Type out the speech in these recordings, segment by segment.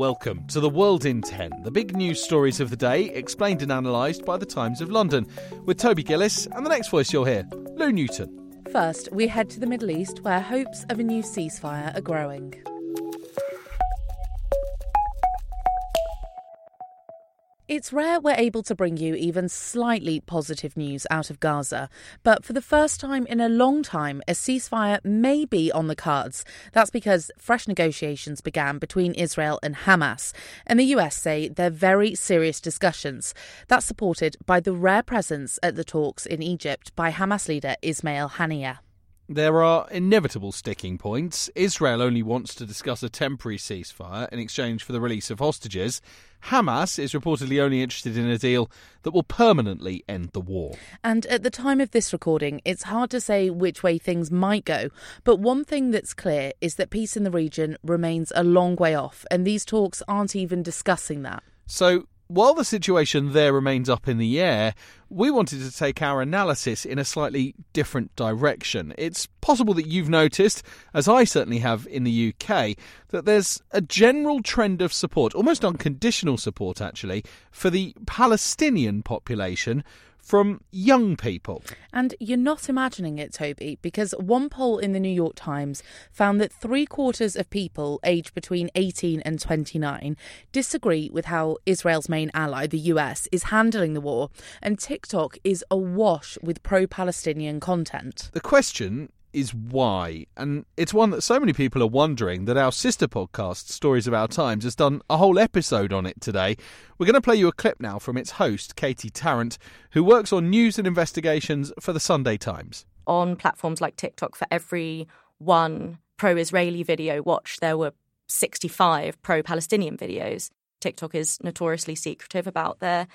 Welcome to the World in 10, the big news stories of the day, explained and analysed by the Times of London, with Toby Gillis and the next voice you'll hear, Lou Newton. First, we head to the Middle East where hopes of a new ceasefire are growing. It's rare we're able to bring you even slightly positive news out of Gaza, but for the first time in a long time, a ceasefire may be on the cards. That's because fresh negotiations began between Israel and Hamas, and the US say they're very serious discussions. That's supported by the rare presence at the talks in Egypt by Hamas leader Ismail Haniyeh. There are inevitable sticking points. Israel only wants to discuss a temporary ceasefire in exchange for the release of hostages. Hamas is reportedly only interested in a deal that will permanently end the war. And at the time of this recording, it's hard to say which way things might go. But one thing that's clear is that peace in the region remains a long way off, and these talks aren't even discussing that. So, while the situation there remains up in the air, we wanted to take our analysis in a slightly different direction. It's possible that you've noticed, as I certainly have in the UK, that there's a general trend of support, almost unconditional support actually, for the Palestinian population from young people. And you're not imagining it, Toby, because one poll in the New York Times found that three quarters of people aged between 18 and 29 disagree with how Israel's main ally, the US, is handling the war, and TikTok is awash with pro Palestinian content. The question is why. And it's one that so many people are wondering that our sister podcast, Stories of Our Times, has done a whole episode on it today. We're going to play you a clip now from its host, Katie Tarrant, who works on news and investigations for the Sunday Times. On platforms like TikTok, for every one pro Israeli video watched, there were 65 pro Palestinian videos. TikTok is notoriously secretive about their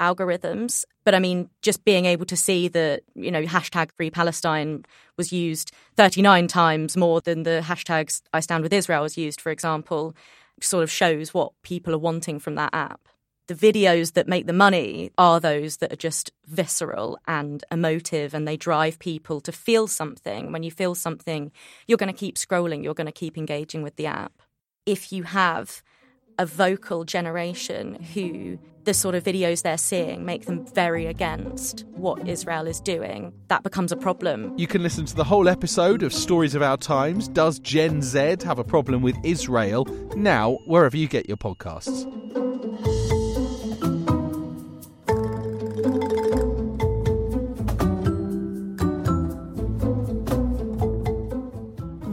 algorithms. But I mean, just being able to see that, you know, hashtag free Palestine was used 39 times more than the hashtags I stand with Israel was used, for example, sort of shows what people are wanting from that app. The videos that make the money are those that are just visceral and emotive and they drive people to feel something. When you feel something, you're going to keep scrolling, you're going to keep engaging with the app. If you have a vocal generation who the sort of videos they're seeing make them very against what Israel is doing. That becomes a problem. You can listen to the whole episode of Stories of Our Times. Does Gen Z have a problem with Israel? Now, wherever you get your podcasts.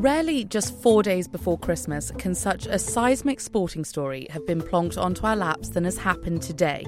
Rarely, just four days before Christmas, can such a seismic sporting story have been plonked onto our laps than has happened today.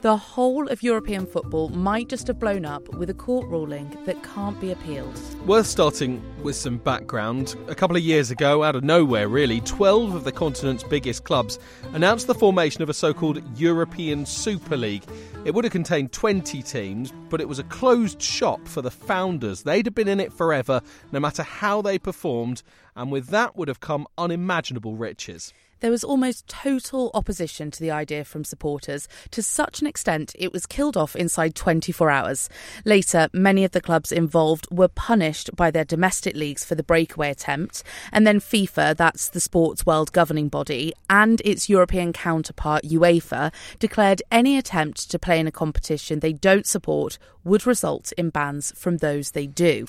The whole of European football might just have blown up with a court ruling that can't be appealed. Worth starting with some background. A couple of years ago, out of nowhere really, 12 of the continent's biggest clubs announced the formation of a so called European Super League. It would have contained 20 teams, but it was a closed shop for the founders. They'd have been in it forever, no matter how they performed, and with that would have come unimaginable riches. There was almost total opposition to the idea from supporters, to such an extent it was killed off inside 24 hours. Later, many of the clubs involved were punished by their domestic leagues for the breakaway attempt, and then FIFA, that's the sports world governing body, and its European counterpart UEFA declared any attempt to play in a competition they don't support would result in bans from those they do.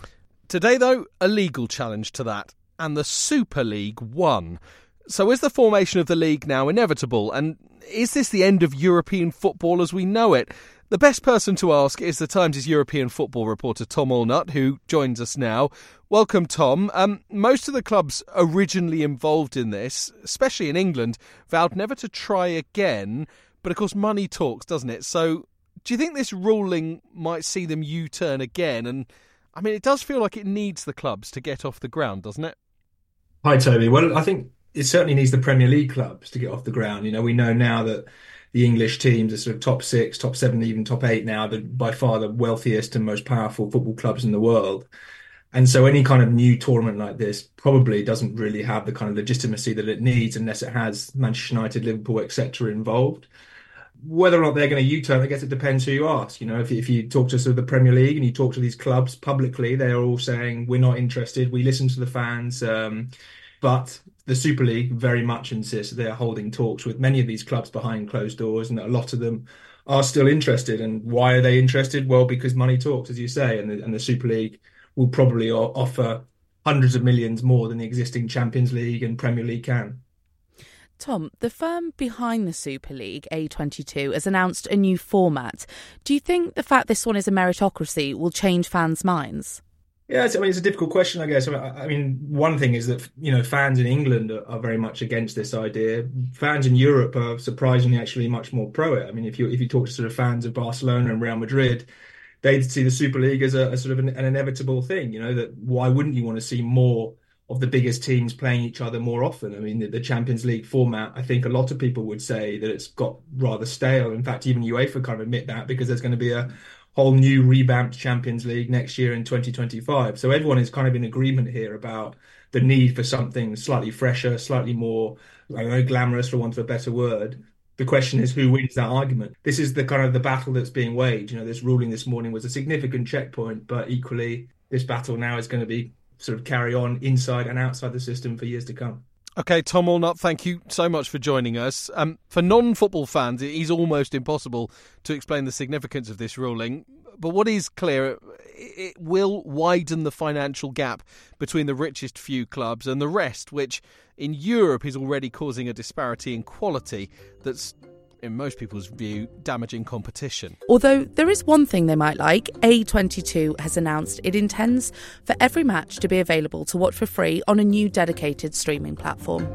Today, though, a legal challenge to that, and the Super League won. So is the formation of the league now inevitable? And is this the end of European football as we know it? The best person to ask is the Times' European football reporter Tom Allnutt, who joins us now. Welcome, Tom. Um, most of the clubs originally involved in this, especially in England, vowed never to try again. But of course, money talks, doesn't it? So, do you think this ruling might see them U turn again? And I mean, it does feel like it needs the clubs to get off the ground, doesn't it? Hi, Toby. Well, I think it certainly needs the Premier League clubs to get off the ground. You know, we know now that the English teams are sort of top six, top seven, even top eight now, the, by far the wealthiest and most powerful football clubs in the world. And so any kind of new tournament like this probably doesn't really have the kind of legitimacy that it needs unless it has Manchester United, Liverpool, etc. involved. Whether or not they're going to U-turn, I guess it depends who you ask. You know, if, if you talk to sort of the Premier League and you talk to these clubs publicly, they are all saying we're not interested. We listen to the fans. Um, but the Super League very much insists they are holding talks with many of these clubs behind closed doors, and a lot of them are still interested. And why are they interested? Well, because money talks, as you say, and the, and the Super League will probably offer hundreds of millions more than the existing Champions League and Premier League can. Tom, the firm behind the Super League, A22, has announced a new format. Do you think the fact this one is a meritocracy will change fans' minds? Yeah, I mean, it's a difficult question, I guess. I mean, one thing is that you know fans in England are, very much against this idea. Fans in Europe are surprisingly actually much more pro it. I mean, if you if you talk to sort of fans of Barcelona and Real Madrid, they see the Super League as a, a sort of an, an, inevitable thing. You know that why wouldn't you want to see more of the biggest teams playing each other more often? I mean, the, the Champions League format, I think a lot of people would say that it's got rather stale. In fact, even UEFA kind of admit that because there's going to be a whole new revamped Champions League next year in 2025. So everyone is kind of in agreement here about the need for something slightly fresher, slightly more, I don't know, glamorous for want of a better word. The question is who wins that argument. This is the kind of the battle that's being waged. You know, this ruling this morning was a significant checkpoint, but equally, this battle now is going to be sort of carry on inside and outside the system for years to come. Okay, Tom Allnutt, thank you so much for joining us. Um, for non football fans, it is almost impossible to explain the significance of this ruling. But what is clear, it will widen the financial gap between the richest few clubs and the rest, which in Europe is already causing a disparity in quality that's in most people's view, damaging competition. Although there is one thing they might like, A22 has announced it intends for every match to be available to watch for free on a new dedicated streaming platform.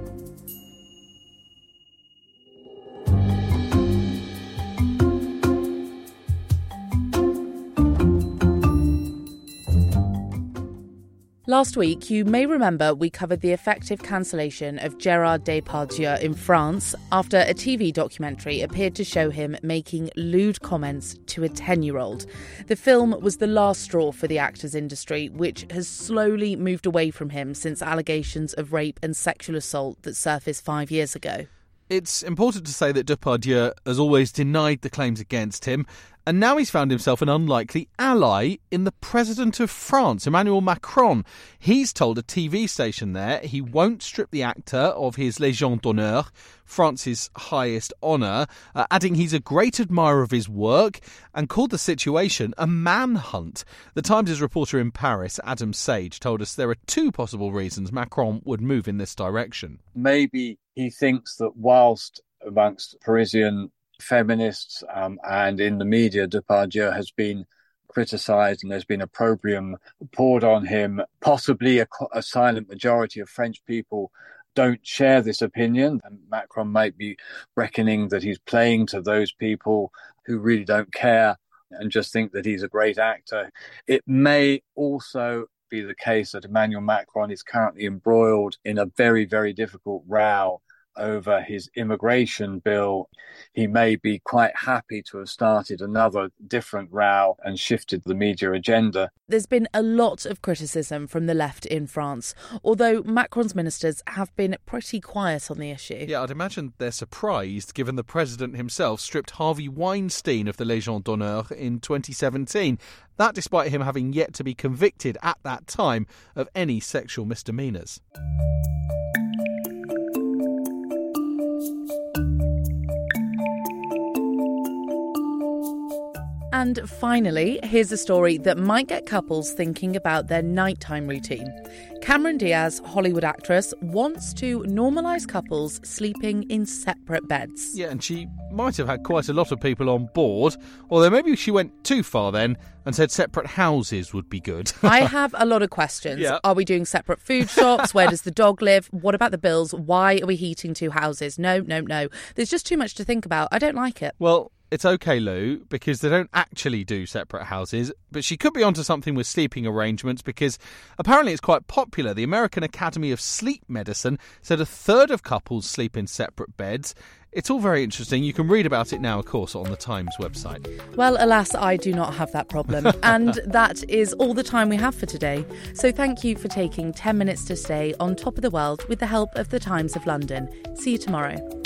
Last week, you may remember we covered the effective cancellation of Gerard Depardieu in France after a TV documentary appeared to show him making lewd comments to a 10 year old. The film was the last straw for the actors industry, which has slowly moved away from him since allegations of rape and sexual assault that surfaced five years ago. It's important to say that Depardieu has always denied the claims against him, and now he's found himself an unlikely ally in the President of France, Emmanuel Macron. He's told a TV station there he won't strip the actor of his Légion d'honneur, France's highest honour, uh, adding he's a great admirer of his work and called the situation a manhunt. The Times' reporter in Paris, Adam Sage, told us there are two possible reasons Macron would move in this direction. Maybe he thinks that whilst amongst Parisian feminists um, and in the media, Depardieu has been criticized and there's been opprobrium poured on him. Possibly a, a, silent majority of French people don't share this opinion. And Macron might be reckoning that he's playing to those people who really don't care and just think that he's a great actor. It may also be the case that Emmanuel Macron is currently embroiled in a very, very difficult row over his immigration bill, he may be quite happy to have started another different row and shifted the media agenda. There's been a lot of criticism from the left in France, although Macron's ministers have been pretty quiet on the issue. Yeah, I'd imagine they're surprised given the president himself stripped Harvey Weinstein of the Légion d'honneur in 2017. That despite him having yet to be convicted at that time of any sexual misdemeanours. And finally, here's a story that might get couples thinking about their nighttime routine. Cameron Diaz, Hollywood actress, wants to normalise couples sleeping in separate beds. Yeah, and she might have had quite a lot of people on board, although maybe she went too far then and said separate houses would be good. I have a lot of questions. Yeah. Are we doing separate food shops? Where does the dog live? What about the bills? Why are we heating two houses? No, no, no. There's just too much to think about. I don't like it. Well, it's okay, Lou, because they don't actually do separate houses, but she could be onto something with sleeping arrangements because apparently it's quite popular. The American Academy of Sleep Medicine said a third of couples sleep in separate beds. It's all very interesting. You can read about it now, of course, on the Times website. Well, alas, I do not have that problem. and that is all the time we have for today. So thank you for taking 10 minutes to stay on top of the world with the help of the Times of London. See you tomorrow.